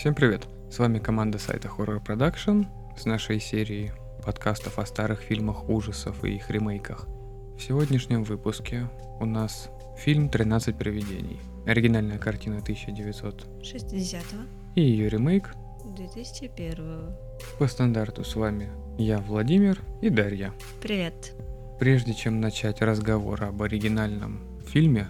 Всем привет! С вами команда сайта Horror Production с нашей серией подкастов о старых фильмах ужасов и их ремейках. В сегодняшнем выпуске у нас фильм «13 привидений». Оригинальная картина 1960 и ее ремейк 2001 По стандарту с вами я, Владимир и Дарья. Привет. Прежде чем начать разговор об оригинальном фильме,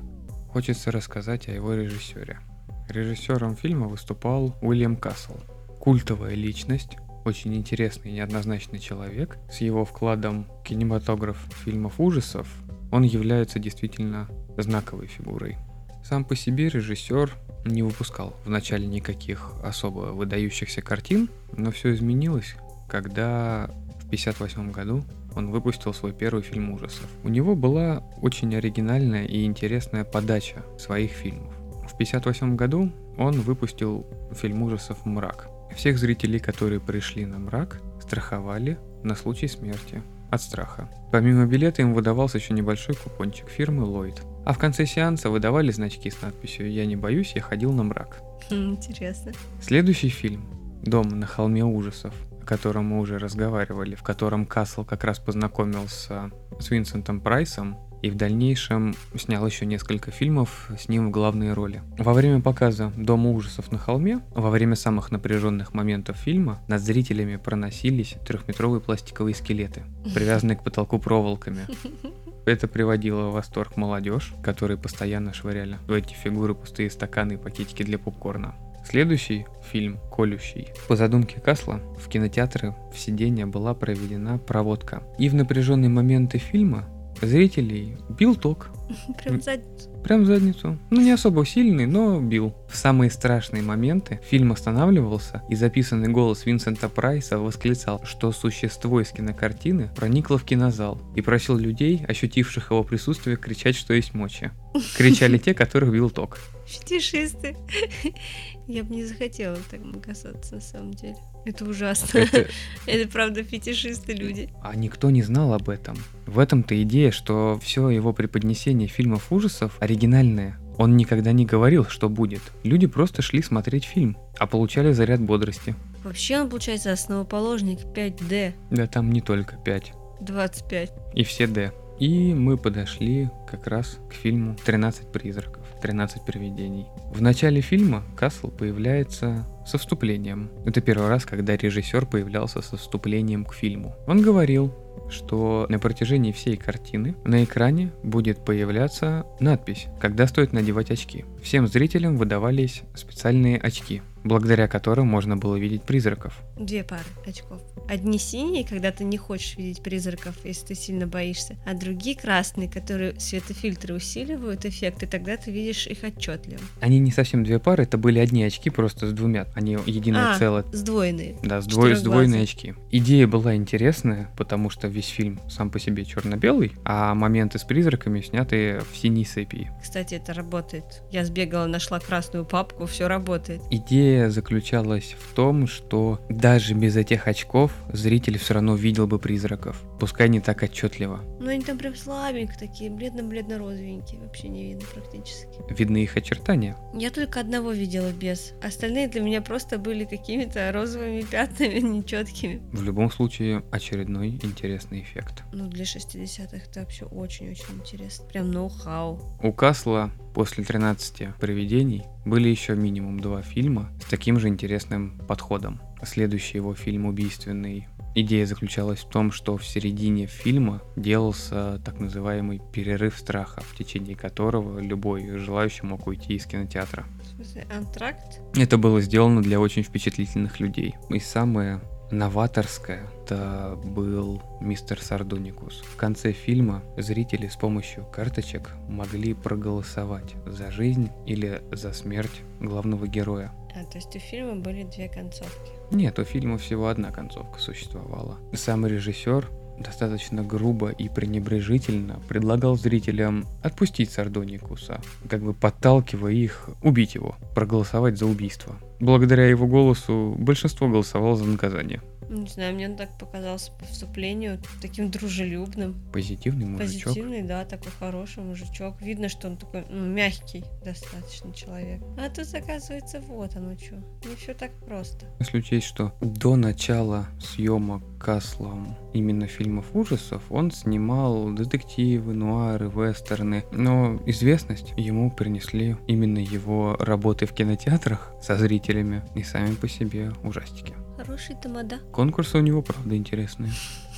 хочется рассказать о его режиссере. Режиссером фильма выступал Уильям Кассел. Культовая личность, очень интересный и неоднозначный человек. С его вкладом в кинематограф фильмов ужасов он является действительно знаковой фигурой. Сам по себе режиссер не выпускал вначале никаких особо выдающихся картин, но все изменилось, когда в 1958 году он выпустил свой первый фильм ужасов. У него была очень оригинальная и интересная подача своих фильмов. В 1958 году он выпустил фильм ужасов «Мрак». Всех зрителей, которые пришли на «Мрак», страховали на случай смерти от страха. Помимо билета им выдавался еще небольшой купончик фирмы Lloyd. А в конце сеанса выдавали значки с надписью «Я не боюсь, я ходил на мрак». Интересно. Следующий фильм «Дом на холме ужасов», о котором мы уже разговаривали, в котором Касл как раз познакомился с Винсентом Прайсом, и в дальнейшем снял еще несколько фильмов с ним в главные роли. Во время показа «Дома ужасов на холме», во время самых напряженных моментов фильма, над зрителями проносились трехметровые пластиковые скелеты, привязанные к потолку проволоками. Это приводило в восторг молодежь, которые постоянно швыряли в эти фигуры пустые стаканы и пакетики для попкорна. Следующий фильм «Колющий». По задумке Касла в кинотеатры в сиденье была проведена проводка. И в напряженные моменты фильма зрителей бил ток. Прям в задницу. Прям в задницу. Ну, не особо сильный, но бил. В самые страшные моменты фильм останавливался, и записанный голос Винсента Прайса восклицал, что существо из кинокартины проникло в кинозал и просил людей, ощутивших его присутствие, кричать, что есть мочи. Кричали те, которых бил ток. Фетишисты. Я бы не захотела так касаться на самом деле. Это ужасно. Это... Это правда фетишисты люди. А никто не знал об этом. В этом-то идея, что все его преподнесение фильмов ужасов оригинальное. Он никогда не говорил, что будет. Люди просто шли смотреть фильм, а получали заряд бодрости. Вообще он, получается, основоположник 5D. Да там не только 5. 25. И все D. И мы подошли как раз к фильму «13 призраков», «13 привидений». В начале фильма Касл появляется со вступлением. Это первый раз, когда режиссер появлялся со вступлением к фильму. Он говорил, что на протяжении всей картины на экране будет появляться надпись «Когда стоит надевать очки». Всем зрителям выдавались специальные очки, благодаря которым можно было видеть призраков. Две пары очков. Одни синие, когда ты не хочешь видеть призраков, если ты сильно боишься, а другие красные, которые светофильтры усиливают эффект, и тогда ты видишь их отчетливо. Они не совсем две пары, это были одни очки просто с двумя, они единое а, целое. сдвоенные. Да, сдвой, сдвоенные очки. Идея была интересная, потому что весь фильм сам по себе черно-белый, а моменты с призраками сняты в синей сепии. Кстати, это работает. Я сбегала, нашла красную папку, все работает. Идея заключалась в том, что даже без этих очков зритель все равно видел бы призраков, пускай не так отчетливо. Ну они там прям слабенькие такие, бледно-бледно-розовенькие, вообще не видно практически. Видны их очертания. Я только одного видела без. Остальные для меня просто были какими-то розовыми пятнами, нечеткими. В любом случае, очередной интересный эффект. Ну, для 60-х это вообще очень-очень интересно. Прям ноу-хау. У Касла после 13 привидений были еще минимум два фильма с таким же интересным подходом. Следующий его фильм «Убийственный» Идея заключалась в том, что в середине фильма делался так называемый перерыв страха, в течение которого любой желающий мог уйти из кинотеатра. В смысле, антракт? Это было сделано для очень впечатлительных людей. И самое новаторское это был мистер Сардоникус. В конце фильма зрители с помощью карточек могли проголосовать за жизнь или за смерть главного героя. А, то есть у фильма были две концовки? Нет, у фильма всего одна концовка существовала. Сам режиссер достаточно грубо и пренебрежительно предлагал зрителям отпустить Сардоникуса, как бы подталкивая их убить его, проголосовать за убийство. Благодаря его голосу большинство голосовало за наказание. Не знаю, мне он так показался по вступлению таким дружелюбным. Позитивный мужичок. Позитивный, да, такой хороший мужичок. Видно, что он такой ну, мягкий достаточно человек. А тут, оказывается, вот оно что. Не все так просто. Если учесть, что до начала съемок Каслом именно фильмов ужасов, он снимал детективы, нуары, вестерны. Но известность ему принесли именно его работы в кинотеатрах со зрителями и сами по себе ужастики. Хороший тамада. Конкурсы у него, правда, интересные.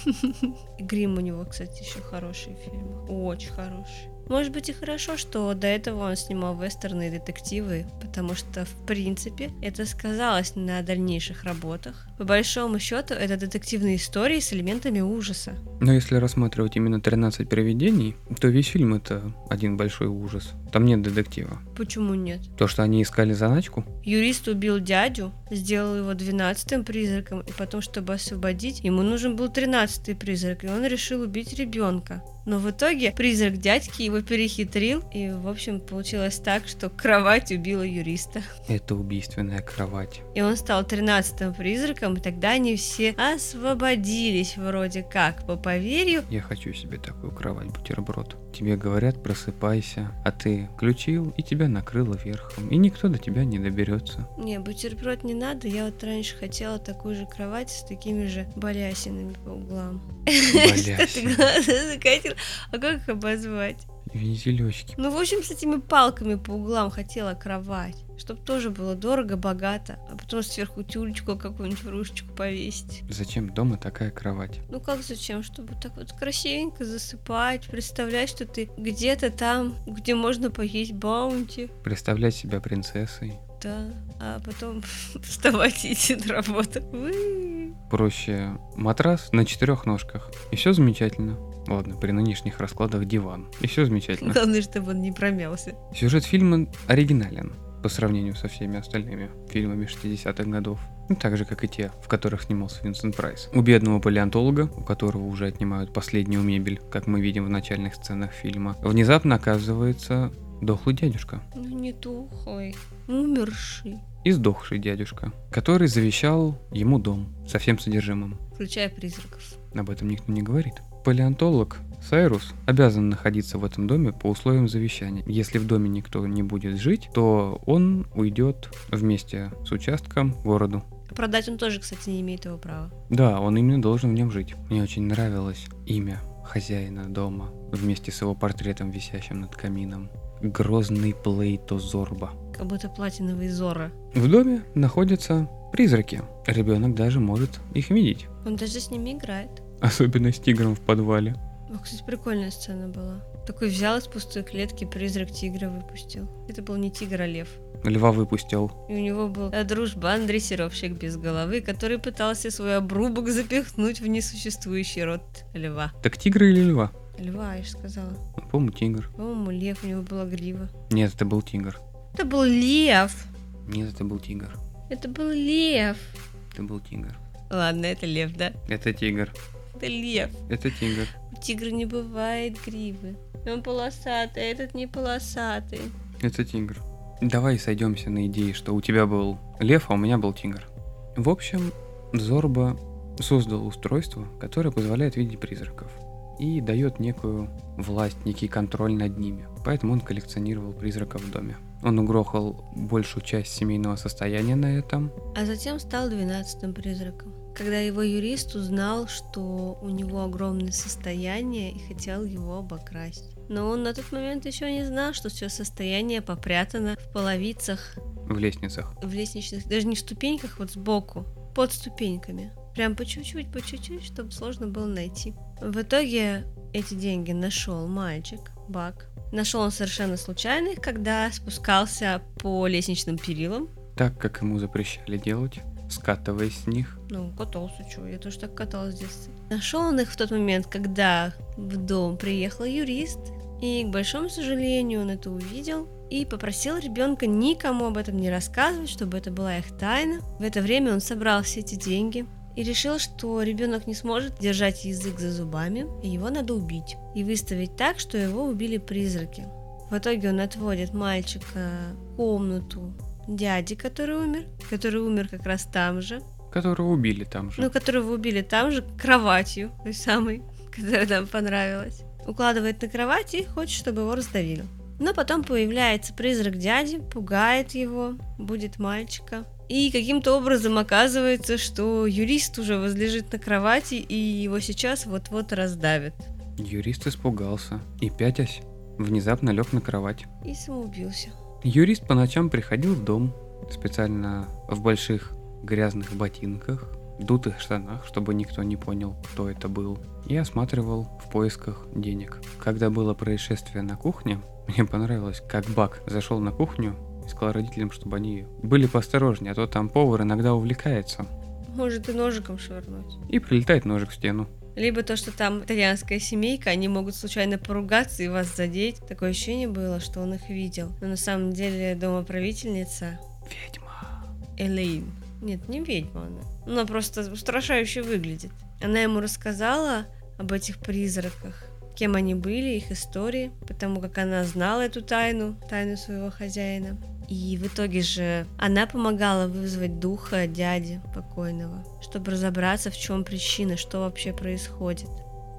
И грим у него, кстати, еще хороший фильм. Очень хороший. Может быть и хорошо, что до этого он снимал вестерны и детективы, потому что, в принципе, это сказалось на дальнейших работах. По большому счету, это детективные истории с элементами ужаса. Но если рассматривать именно 13 привидений, то весь фильм это один большой ужас. Там нет детектива. Почему нет? То, что они искали заначку? Юрист убил дядю, сделал его двенадцатым призраком, и потом, чтобы освободить, ему нужен был тринадцатый призрак, и он решил убить ребенка. Но в итоге призрак дядьки его перехитрил, и, в общем, получилось так, что кровать убила юриста. Это убийственная кровать. И он стал тринадцатым призраком, и тогда они все освободились вроде как, по поверью. Я хочу себе такую кровать, бутерброд. Тебе говорят, просыпайся, а ты включил, и тебя накрыло верхом, и никто до тебя не доберется. Не, бутерброд не надо, я вот раньше хотела такую же кровать с такими же балясинами по углам. Что ты глаза закатил? А как их обозвать? Вензелечки. Ну, в общем, с этими палками по углам хотела кровать. Чтоб тоже было дорого, богато. А потом сверху тюлечку какую-нибудь рушечку повесить. Зачем дома такая кровать? Ну как зачем? Чтобы так вот красивенько засыпать, представлять, что ты где-то там, где можно поесть баунти. Представлять себя принцессой. Да, а потом вставать и идти на работу. Вы. Проще матрас на четырех ножках. И все замечательно. Ладно, при нынешних раскладах диван. И все замечательно. Главное, чтобы он не промялся. Сюжет фильма оригинален по сравнению со всеми остальными фильмами 60-х годов. Ну, так же, как и те, в которых снимался Винсент Прайс. У бедного палеонтолога, у которого уже отнимают последнюю мебель, как мы видим в начальных сценах фильма, внезапно оказывается дохлый дядюшка. Ну, не дохлый, умерший. И сдохший дядюшка, который завещал ему дом со всем содержимым. Включая призраков. Об этом никто не говорит. Палеонтолог Сайрус обязан находиться в этом доме по условиям завещания. Если в доме никто не будет жить, то он уйдет вместе с участком городу. Продать он тоже, кстати, не имеет его права. Да, он именно должен в нем жить. Мне очень нравилось имя хозяина дома вместе с его портретом, висящим над камином. Грозный Плейто Зорба. Как будто платиновый Зора. В доме находятся призраки. Ребенок даже может их видеть. Он даже с ними играет. Особенно с тигром в подвале. О, кстати, прикольная сцена была. Такой взял из пустой клетки, призрак тигра выпустил. Это был не тигр, а лев. Льва выпустил. И у него был э, дружбан дрессировщик без головы, который пытался свой обрубок запихнуть в несуществующий рот льва. Так тигра или льва? Льва, я же сказала. По-моему, тигр. По-моему, лев, у него была грива. Нет, это был тигр. Это был лев. Нет, это был тигр. Это был лев. Это был тигр. Ладно, это лев, да? Это тигр. Это лев. Это тигр. У тигра не бывает гривы. Он полосатый, а этот не полосатый. Это тигр. Давай сойдемся на идее, что у тебя был лев, а у меня был тигр. В общем, Зорба создал устройство, которое позволяет видеть призраков и дает некую власть, некий контроль над ними. Поэтому он коллекционировал призраков в доме. Он угрохал большую часть семейного состояния на этом. А затем стал двенадцатым призраком. Когда его юрист узнал, что у него огромное состояние и хотел его обокрасть. Но он на тот момент еще не знал, что все состояние попрятано в половицах, В лестницах. в лестничных, даже не в ступеньках, вот сбоку, под ступеньками. Прям по чуть-чуть, по чуть-чуть, чтобы сложно было найти. В итоге эти деньги нашел мальчик, Бак. Нашел он совершенно случайно, их, когда спускался по лестничным перилам. Так, как ему запрещали делать, скатываясь с них. Ну, катался, что, я тоже так каталась в детстве. Нашел он их в тот момент, когда в дом приехал юрист, и, к большому сожалению, он это увидел и попросил ребенка никому об этом не рассказывать, чтобы это была их тайна. В это время он собрал все эти деньги и решил, что ребенок не сможет держать язык за зубами, и его надо убить. И выставить так, что его убили призраки. В итоге он отводит мальчика в комнату дяди, который умер, который умер как раз там же. Которого убили там же. Ну, которого убили там же, кроватью, той самой, которая нам понравилась. Укладывает на кровать и хочет, чтобы его раздавили. Но потом появляется призрак дяди, пугает его, будет мальчика. И каким-то образом оказывается, что юрист уже возлежит на кровати, и его сейчас вот-вот раздавит. Юрист испугался и, пятясь, внезапно лег на кровать. И самоубился. Юрист по ночам приходил в дом, специально в больших грязных ботинках, дутых штанах, чтобы никто не понял, кто это был, и осматривал в поисках денег. Когда было происшествие на кухне, мне понравилось, как Бак зашел на кухню и сказал родителям, чтобы они были поосторожнее, а то там повар иногда увлекается. Может и ножиком швырнуть. И прилетает ножик в стену. Либо то, что там итальянская семейка, они могут случайно поругаться и вас задеть. Такое ощущение было, что он их видел. Но на самом деле домоправительница Ведьма. Элейн. Нет, не ведьма она. Она просто устрашающе выглядит. Она ему рассказала об этих призраках, кем они были, их истории, потому как она знала эту тайну, тайну своего хозяина. И в итоге же она помогала вызвать духа дяди покойного, чтобы разобраться, в чем причина, что вообще происходит.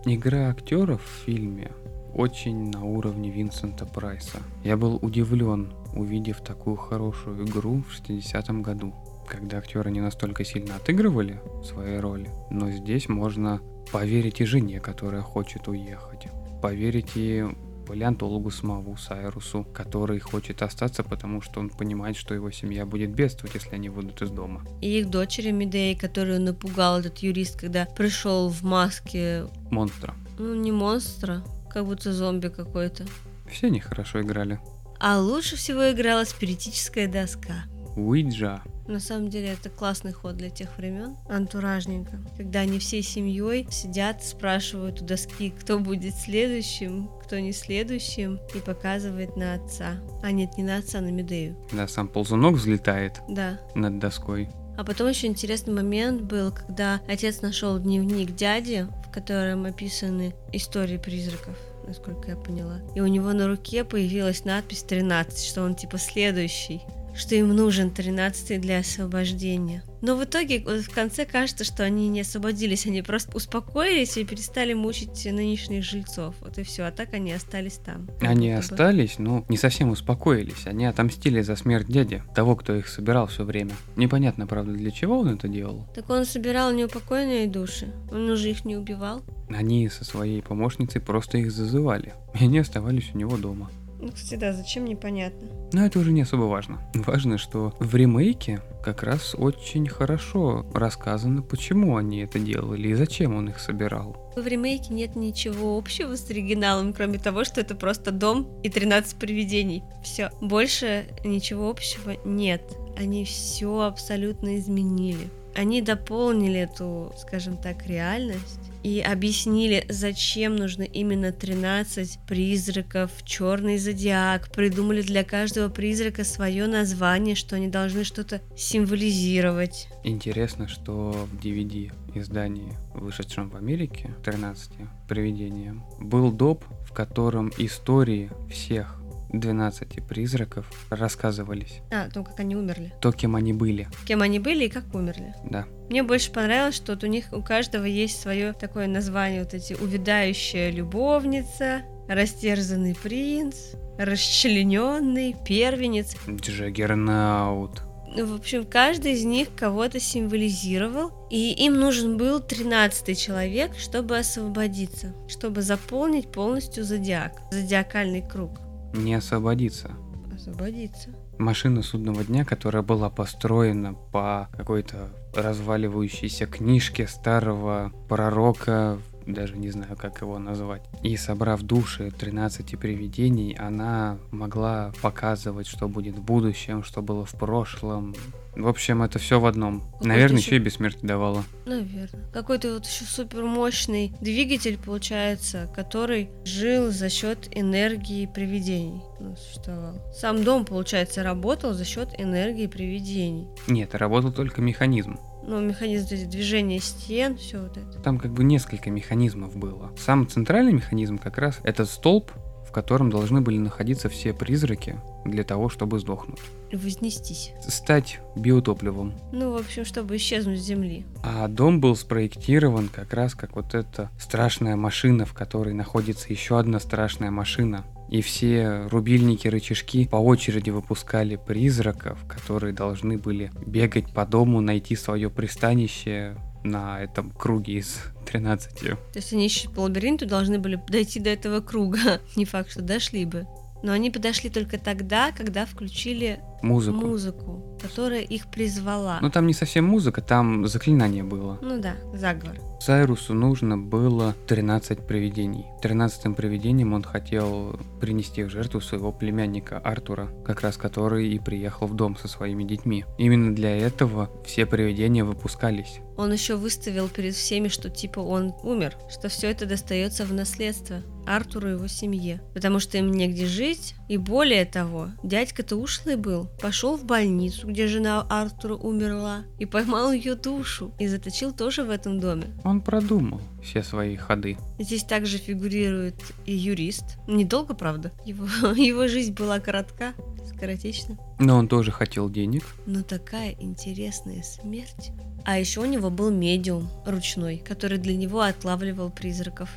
Игра актеров в фильме очень на уровне Винсента Прайса. Я был удивлен, увидев такую хорошую игру в 60-м году, когда актеры не настолько сильно отыгрывали свои роли, но здесь можно поверить и жене, которая хочет уехать, поверить и палеонтологу самому Сайрусу, который хочет остаться, потому что он понимает, что его семья будет бедствовать, если они выйдут из дома. И их дочери Медеи, которую напугал этот юрист, когда пришел в маске, Монстра. ну не монстра, как будто зомби какой-то. Все они хорошо играли. А лучше всего играла спиритическая доска. Уиджа. На самом деле это классный ход для тех времен, антуражненько, когда они всей семьей сидят, спрашивают у доски, кто будет следующим, кто не следующим, и показывает на отца. А нет, не на отца, на Медею. Да, сам ползунок взлетает Да. над доской. А потом еще интересный момент был, когда отец нашел дневник дяди, в котором описаны истории призраков насколько я поняла. И у него на руке появилась надпись 13, что он типа следующий что им нужен 13 для освобождения. Но в итоге вот в конце кажется, что они не освободились, они просто успокоились и перестали мучить нынешних жильцов. Вот и все, а так они остались там. Они будто бы. остались, но не совсем успокоились. Они отомстили за смерть дяди, того, кто их собирал все время. Непонятно, правда, для чего он это делал. Так он собирал неупокоенные души. Он уже их не убивал. Они со своей помощницей просто их зазывали. И они оставались у него дома. Ну, кстати, да, зачем, непонятно. Но это уже не особо важно. Важно, что в ремейке как раз очень хорошо рассказано, почему они это делали и зачем он их собирал. В ремейке нет ничего общего с оригиналом, кроме того, что это просто дом и 13 привидений. Все. Больше ничего общего нет. Они все абсолютно изменили. Они дополнили эту, скажем так, реальность и объяснили, зачем нужно именно 13 призраков, черный зодиак, придумали для каждого призрака свое название, что они должны что-то символизировать. Интересно, что в DVD издании, вышедшем в Америке, 13 привидениям, был доп, в котором истории всех 12 призраков рассказывались. А, то, как они умерли. То, кем они были. Кем они были и как умерли. Да. Мне больше понравилось, что вот у них у каждого есть свое такое название, вот эти увядающая любовница, растерзанный принц, расчлененный первенец. Джаггернаут. Ну, В общем, каждый из них кого-то символизировал, и им нужен был 13 человек, чтобы освободиться, чтобы заполнить полностью зодиак, зодиакальный круг. Не освободиться. Освободиться. Машина судного дня, которая была построена по какой-то разваливающейся книжке старого пророка, даже не знаю, как его назвать. И собрав души 13 привидений, она могла показывать, что будет в будущем, что было в прошлом. В общем, это все в одном. Какой-то Наверное, еще и бессмертие давала. Наверное. Какой-то вот еще супер мощный двигатель, получается, который жил за счет энергии привидений. Ну, существовал. Сам дом, получается, работал за счет энергии привидений. Нет, работал только механизм. Ну, механизм движения стен, все вот это. Там как бы несколько механизмов было. Сам центральный механизм как раз этот столб, в котором должны были находиться все призраки для того, чтобы сдохнуть. Вознестись. Стать биотопливом. Ну, в общем, чтобы исчезнуть с Земли. А дом был спроектирован как раз как вот эта страшная машина, в которой находится еще одна страшная машина. И все рубильники, рычажки по очереди выпускали призраков, которые должны были бегать по дому, найти свое пристанище на этом круге из 13. То есть они еще по лабиринту должны были дойти до этого круга. Не факт, что дошли бы. Но они подошли только тогда, когда включили Музыку. музыку, которая их призвала. Ну там не совсем музыка, там заклинание было. Ну да, заговор. Сайрусу нужно было 13 привидений. Тринадцатым привидением он хотел принести в жертву своего племянника Артура, как раз который и приехал в дом со своими детьми. Именно для этого все привидения выпускались. Он еще выставил перед всеми, что типа он умер, что все это достается в наследство Артуру и его семье, потому что им негде жить, и более того, дядька-то ушлый был, пошел в больницу, где жена Артура умерла, и поймал ее душу, и заточил тоже в этом доме. Он продумал все свои ходы. Здесь также фигурирует и юрист. Недолго, правда. Его, его жизнь была коротка, скоротечна. Но он тоже хотел денег. Но такая интересная смерть. А еще у него был медиум ручной, который для него отлавливал призраков.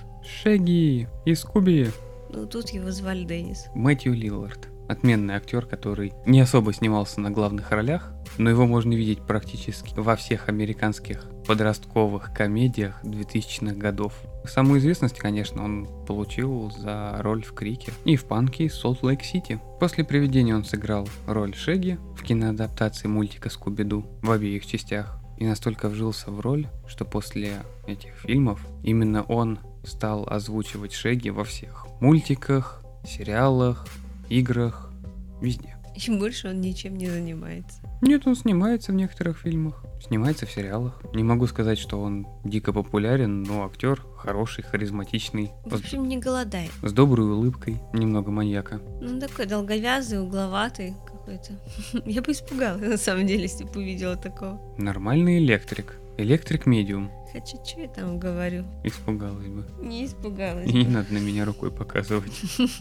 Шеги и Скуби. Ну, тут его звали Деннис. Мэтью Лиллард. Отменный актер, который не особо снимался на главных ролях, но его можно видеть практически во всех американских подростковых комедиях 2000-х годов. Самую известность, конечно, он получил за роль в Крике и в Панке из Солт-Лейк-Сити. После «Привидения» он сыграл роль Шеги в киноадаптации мультика «Скуби-Ду» в обеих частях и настолько вжился в роль, что после этих фильмов именно он стал озвучивать Шеги во всех мультиках, сериалах, играх, везде. И больше он ничем не занимается. Нет, он снимается в некоторых фильмах, снимается в сериалах. Не могу сказать, что он дико популярен, но актер хороший, харизматичный, В общем, не голодает. с доброй улыбкой, немного маньяка. Ну, такой долговязый, угловатый какой-то. Я бы испугалась, на самом деле, если бы увидела такого. Нормальный электрик. Электрик-медиум. Хотя, что я там говорю? Испугалась бы. Не испугалась. И не надо на меня рукой показывать.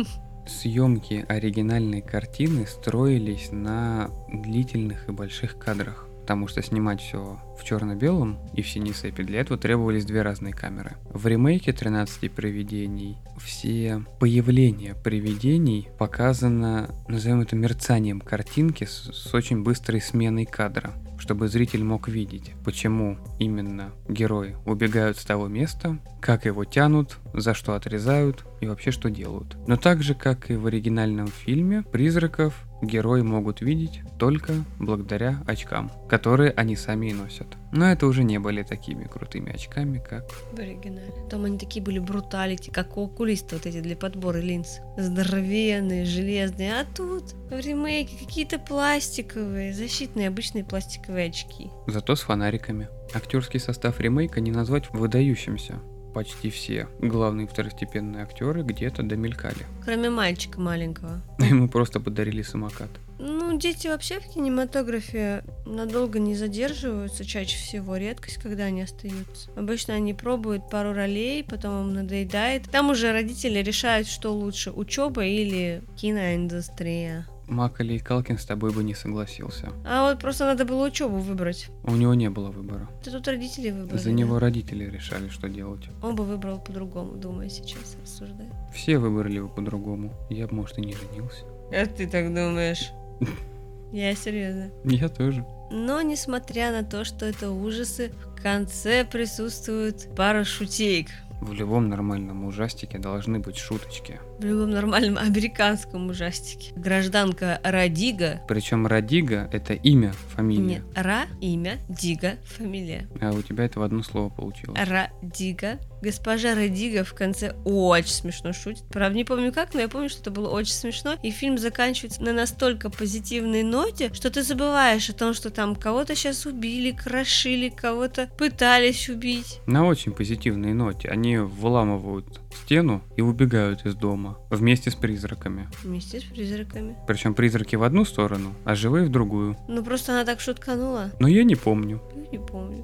Съемки оригинальной картины строились на длительных и больших кадрах, потому что снимать все в черно-белом и в синей цепи для этого требовались две разные камеры. В ремейке 13 привидений все появления привидений показано, назовем это мерцанием картинки с, с очень быстрой сменой кадра чтобы зритель мог видеть, почему именно герои убегают с того места, как его тянут, за что отрезают и вообще что делают. Но так же, как и в оригинальном фильме, призраков герои могут видеть только благодаря очкам, которые они сами и носят. Но это уже не были такими крутыми очками, как... В оригинале. Там они такие были бруталити, как у окулиста вот эти для подбора линз. Здоровенные, железные. А тут в ремейке какие-то пластиковые, защитные обычные пластиковые очки. Зато с фонариками. Актерский состав ремейка не назвать выдающимся. Почти все главные второстепенные актеры где-то домелькали. Кроме мальчика маленького. Ему просто подарили самокат. Ну, дети вообще в кинематографе надолго не задерживаются, чаще всего редкость, когда они остаются. Обычно они пробуют пару ролей, потом им надоедает. Там уже родители решают, что лучше, учеба или киноиндустрия. Макали и Калкин с тобой бы не согласился. А вот просто надо было учебу выбрать. У него не было выбора. Это тут родители выбрали. За да? него родители решали, что делать. Он бы выбрал по-другому, думаю, сейчас рассуждаю. Все выбрали бы по-другому. Я бы, может, и не женился. А ты так думаешь? Я серьезно. Я тоже. Но несмотря на то, что это ужасы, в конце присутствует пара шутеек. В любом нормальном ужастике должны быть шуточки. В любом нормальном американском ужастике. Гражданка Радига. Причем Радига это имя, фамилия. Нет, Ра, имя, Дига, фамилия. А у тебя это в одно слово получилось. Радига. Госпожа Радига в конце очень смешно шутит. Правда, не помню как, но я помню, что это было очень смешно. И фильм заканчивается на настолько позитивной ноте, что ты забываешь о том, что там кого-то сейчас убили, крошили, кого-то пытались убить. На очень позитивной ноте они выламывают стену и убегают из дома вместе с призраками. Вместе с призраками. Причем призраки в одну сторону, а живые в другую. Ну просто она так шутканула. Но я не помню. Я не помню.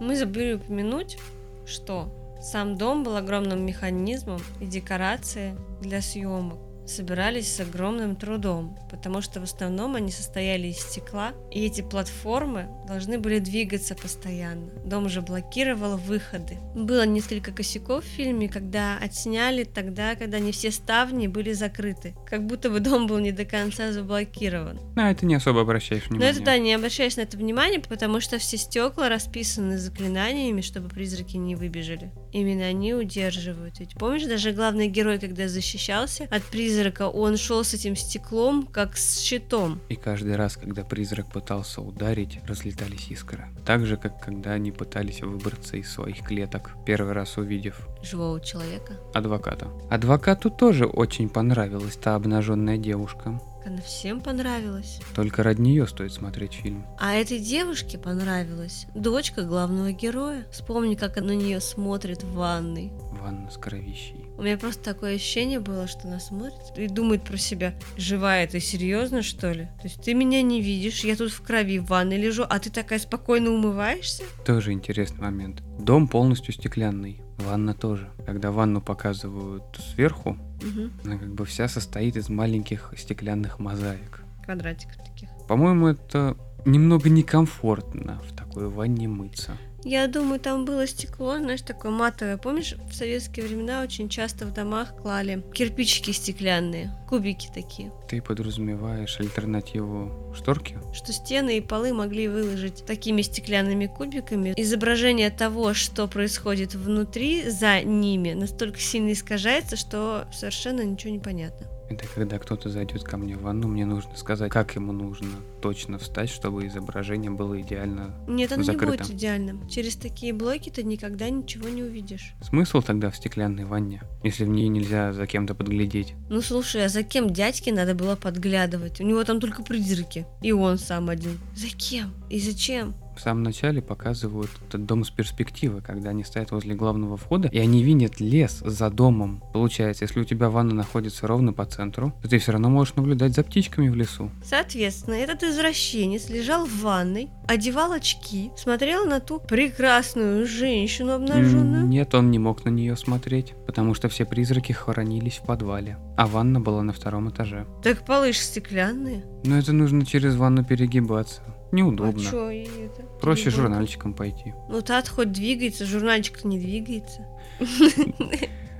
Мы забыли упомянуть, что Сам дом был огромным механизмом, и декорации для съемок собирались с огромным трудом, потому что в основном они состояли из стекла, и эти платформы должны были двигаться постоянно. Дом же блокировал выходы. Было несколько косяков в фильме, когда отсняли тогда, когда не все ставни были закрыты. Как будто бы дом был не до конца заблокирован. На это не особо обращаешь Но внимание. это да, не обращаешь на это внимания, потому что все стекла расписаны заклинаниями, чтобы призраки не выбежали. Именно они удерживают. Ведь помнишь, даже главный герой, когда защищался от призрака, он шел с этим стеклом, как с щитом. И каждый раз, когда призрак пытался ударить, разлетались искры. Так же, как когда они пытались выбраться из своих клеток, первый раз увидев Живого человека. адвоката. Адвокату тоже очень понравилась та обнаженная девушка. Она всем понравилась. Только ради нее стоит смотреть фильм. А этой девушке понравилась дочка главного героя. Вспомни, как она на нее смотрит в ванной. Ванна с кровищей. У меня просто такое ощущение было, что она смотрит и думает про себя, живая ты серьезно что ли? То есть ты меня не видишь, я тут в крови в ванной лежу, а ты такая спокойно умываешься? Тоже интересный момент. Дом полностью стеклянный. Ванна тоже. Когда ванну показывают сверху, Мгм. она как бы вся состоит из маленьких стеклянных мозаик. Квадратиков таких. По-моему, это немного некомфортно в такой ванне мыться. Я думаю, там было стекло, знаешь, такое матовое. Помнишь, в советские времена очень часто в домах клали кирпичики стеклянные, кубики такие, Ты подразумеваешь альтернативу шторки? что стены и полы могли выложить такими стеклянными кубиками. Изображение того, что происходит внутри, за ними, настолько сильно искажается, что совершенно ничего не понятно. Это когда кто-то зайдет ко мне в ванну, мне нужно сказать, как ему нужно точно встать, чтобы изображение было идеально. Нет, оно Закрыто. не будет идеальным. Через такие блоки ты никогда ничего не увидишь. Смысл тогда в стеклянной ванне, если в ней нельзя за кем-то подглядеть? Ну слушай, а за кем дядьке надо было подглядывать? У него там только призраки. И он сам один. За кем? И зачем? В самом начале показывают этот дом с перспективы, когда они стоят возле главного входа, и они видят лес за домом. Получается, если у тебя ванна находится ровно по центру, то ты все равно можешь наблюдать за птичками в лесу. Соответственно, этот извращенец лежал в ванной, одевал очки, смотрел на ту прекрасную женщину обнаженную. Нет, он не мог на нее смотреть, потому что все призраки хоронились в подвале, а ванна была на втором этаже. Так полы ж стеклянные. Но это нужно через ванну перегибаться. Неудобно. А чё это? Проще Неудобно. журнальчиком пойти. Ну, тат хоть двигается, журнальчик-то не двигается.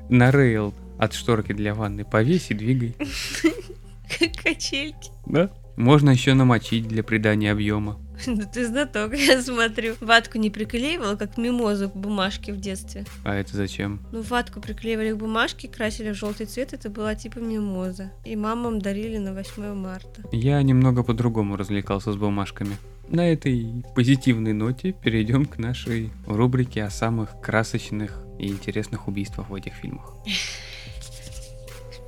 На рейл от шторки для ванны повесь и двигай. Как качельки. Да? Можно еще намочить для придания объема. Да ты знаток, я смотрю. Ватку не приклеивала, как мимозу к бумажке в детстве. А это зачем? Ну, ватку приклеивали к бумажке, красили в желтый цвет, это была типа мимоза. И мамам дарили на 8 марта. Я немного по-другому развлекался с бумажками. На этой позитивной ноте перейдем к нашей рубрике о самых красочных и интересных убийствах в этих фильмах.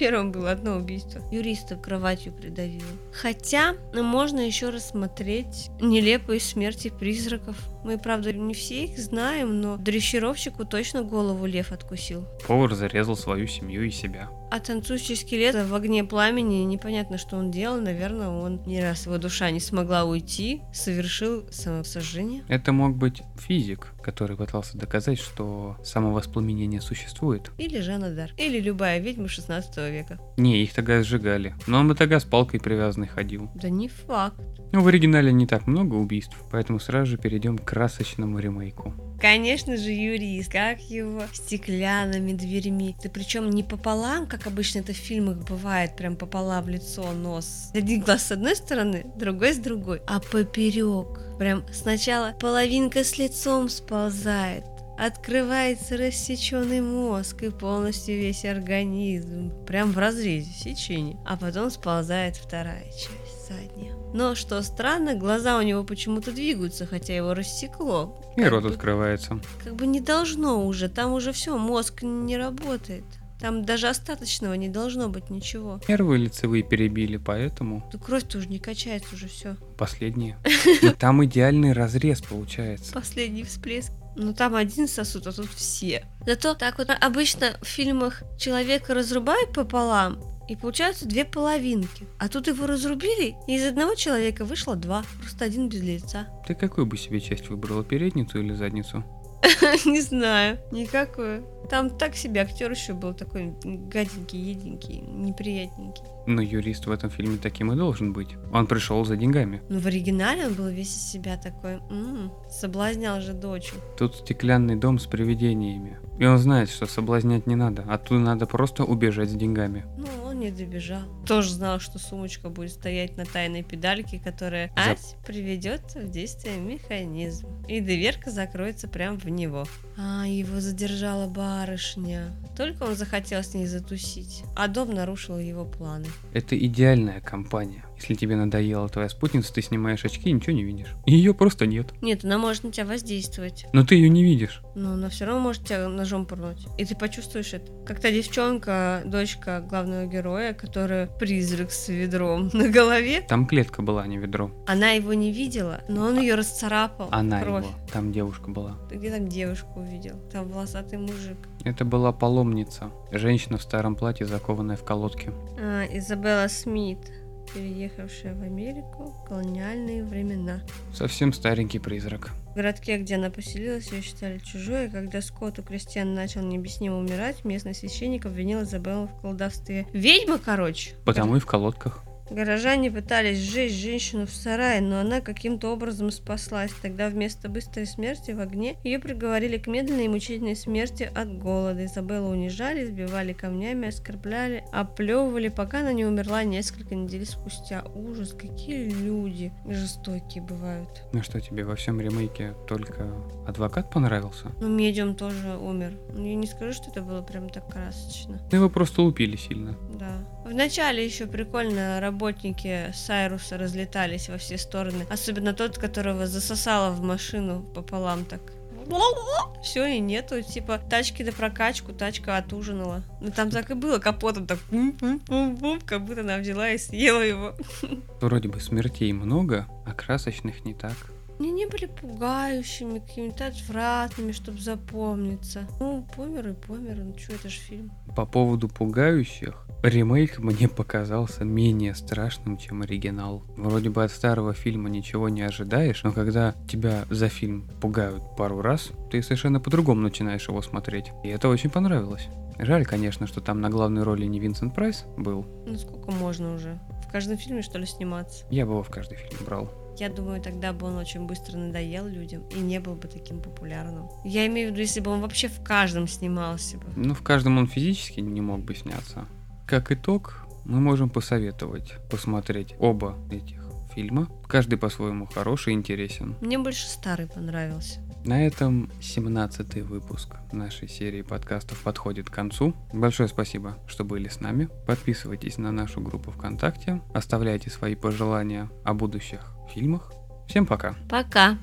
Первом было одно убийство. Юриста кроватью придавило. Хотя ну, можно еще рассмотреть нелепые смерти призраков. Мы, правда, не все их знаем, но дрессировщику точно голову лев откусил. Повар зарезал свою семью и себя. А танцующий скелет в огне пламени, непонятно, что он делал. Наверное, он не раз его душа не смогла уйти, совершил самосожжение. Это мог быть физик, который пытался доказать, что самовоспламенение существует. Или Жанна Дар. Или любая ведьма 16 века. Не, их тогда сжигали. Но он бы тогда с палкой привязанной ходил. Да не факт. Ну, в оригинале не так много убийств, поэтому сразу же перейдем к красочному ремейку. Конечно же, юрист, как его стеклянными дверьми. Да причем не пополам, как обычно это в фильмах бывает, прям пополам в лицо, нос. Один глаз с одной стороны, другой с другой, а поперек. Прям сначала половинка с лицом сползает, открывается рассеченный мозг и полностью весь организм. Прям в разрезе сечения. А потом сползает вторая часть, задняя. Но что странно, глаза у него почему-то двигаются, хотя его рассекло. И Как рот бы- открывается. как бы не должно уже, там уже все, мозг не работает. Там даже остаточного не должно быть ничего. Нервы лицевые перебили, поэтому Да кровь-то уже не качается уже все. последние. Но там идеальный разрез получается. Последний всплеск. Ну там один сосуд, а тут все. Зато так вот обычно в фильмах человека разрубают пополам, и получаются две половинки. А тут его разрубили, и из одного человека вышло два. Просто один без лица. Ты какую бы себе часть выбрала, передницу или задницу? Не знаю, никакой. Там так себе актер еще был такой гаденький, еденький, неприятненький. Но юрист в этом фильме таким и должен быть. Он пришел за деньгами. Но в оригинале он был весь из себя такой, м соблазнял же дочь. Тут стеклянный дом с привидениями. И он знает, что соблазнять не надо, оттуда надо просто убежать с деньгами. Ну, он не добежал. Тоже знал, что сумочка будет стоять на тайной педальке, которая За- ать приведет в действие механизм. И дверка закроется прямо в него. А, его задержала барышня. Только он захотел с ней затусить, а дом нарушил его планы. Это идеальная компания. Если тебе надоела твоя спутница, ты снимаешь очки и ничего не видишь. Ее просто нет. Нет, она может на тебя воздействовать, Но ты ее не видишь. но она все равно может тебя ножом пырнуть. И ты почувствуешь это. Как та девчонка, дочка главного героя, которая призрак с ведром на голове. Там клетка была, а не ведро. Она его не видела, но он ее расцарапал. Она кровь. его. Там девушка была. Ты где там девушку увидел? Там волосатый мужик. Это была паломница. Женщина в старом платье, закованная в колодки. А, Изабелла Смит, переехавшая в Америку в колониальные времена. Совсем старенький призрак. В городке, где она поселилась, ее считали чужой, и когда скот у крестьян начал необъяснимо умирать, местный священник обвинил Изабеллу в колдовстве. Ведьма, короче! Потому и в колодках. Горожане пытались сжечь женщину в сарае, но она каким-то образом спаслась. Тогда вместо быстрой смерти в огне ее приговорили к медленной и мучительной смерти от голода. Изабеллу унижали, избивали камнями, оскорбляли, оплевывали, пока она не умерла несколько недель спустя. Ужас, какие люди жестокие бывают. Ну что тебе во всем ремейке только адвокат понравился? Ну, медиум тоже умер. Я не скажу, что это было прям так красочно. Ну, Его просто лупили сильно. Да. Вначале еще прикольно работники Сайруса разлетались во все стороны. Особенно тот, которого засосало в машину пополам так. Все, и нету. Типа, тачки на прокачку, тачка отужинала. Ну там так и было, капотом так пум-пум-пум-пум, как будто она взяла и съела его. Вроде бы смертей много, а красочных не так. Они не были пугающими, какими-то отвратными, чтобы запомниться. Ну, помер и помер, ну что, это же фильм. По поводу пугающих, ремейк мне показался менее страшным, чем оригинал. Вроде бы от старого фильма ничего не ожидаешь, но когда тебя за фильм пугают пару раз, ты совершенно по-другому начинаешь его смотреть. И это очень понравилось. Жаль, конечно, что там на главной роли не Винсент Прайс был. Ну сколько можно уже? В каждом фильме, что ли, сниматься? Я бы его в каждый фильм брал. Я думаю, тогда бы он очень быстро надоел людям и не был бы таким популярным. Я имею в виду, если бы он вообще в каждом снимался бы. Ну, в каждом он физически не мог бы сняться. Как итог, мы можем посоветовать посмотреть оба этих фильма. Каждый по-своему хороший и интересен. Мне больше старый понравился. На этом 17 выпуск нашей серии подкастов подходит к концу. Большое спасибо, что были с нами. Подписывайтесь на нашу группу ВКонтакте, оставляйте свои пожелания о будущих фильмах. Всем пока! Пока!